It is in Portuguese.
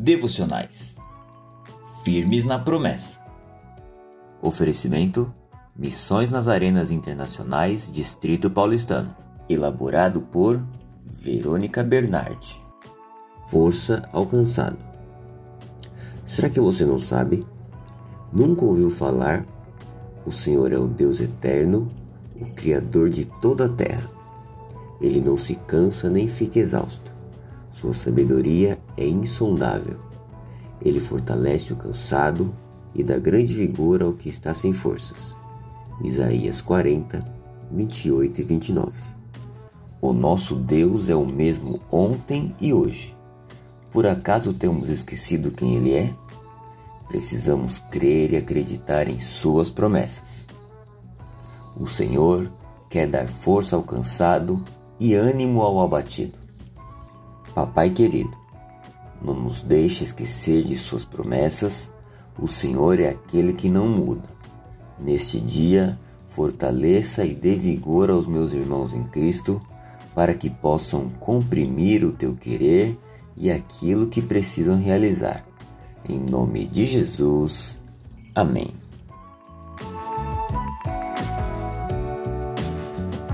devocionais. Firmes na promessa. Oferecimento: Missões nas Arenas Internacionais, Distrito Paulistano. Elaborado por Verônica Bernardi. Força alcançado. Será que você não sabe? Nunca ouviu falar? O Senhor é o Deus eterno, o Criador de toda a terra. Ele não se cansa nem fica exausto. Sua sabedoria é insondável. Ele fortalece o cansado e dá grande vigor ao que está sem forças. Isaías 40, 28 e 29. O nosso Deus é o mesmo ontem e hoje. Por acaso temos esquecido quem Ele é? Precisamos crer e acreditar em Suas promessas. O Senhor quer dar força ao cansado e ânimo ao abatido. Papai querido, não nos deixe esquecer de Suas promessas. O Senhor é aquele que não muda. Neste dia, fortaleça e dê vigor aos meus irmãos em Cristo, para que possam comprimir o teu querer e aquilo que precisam realizar. Em nome de Jesus. Amém.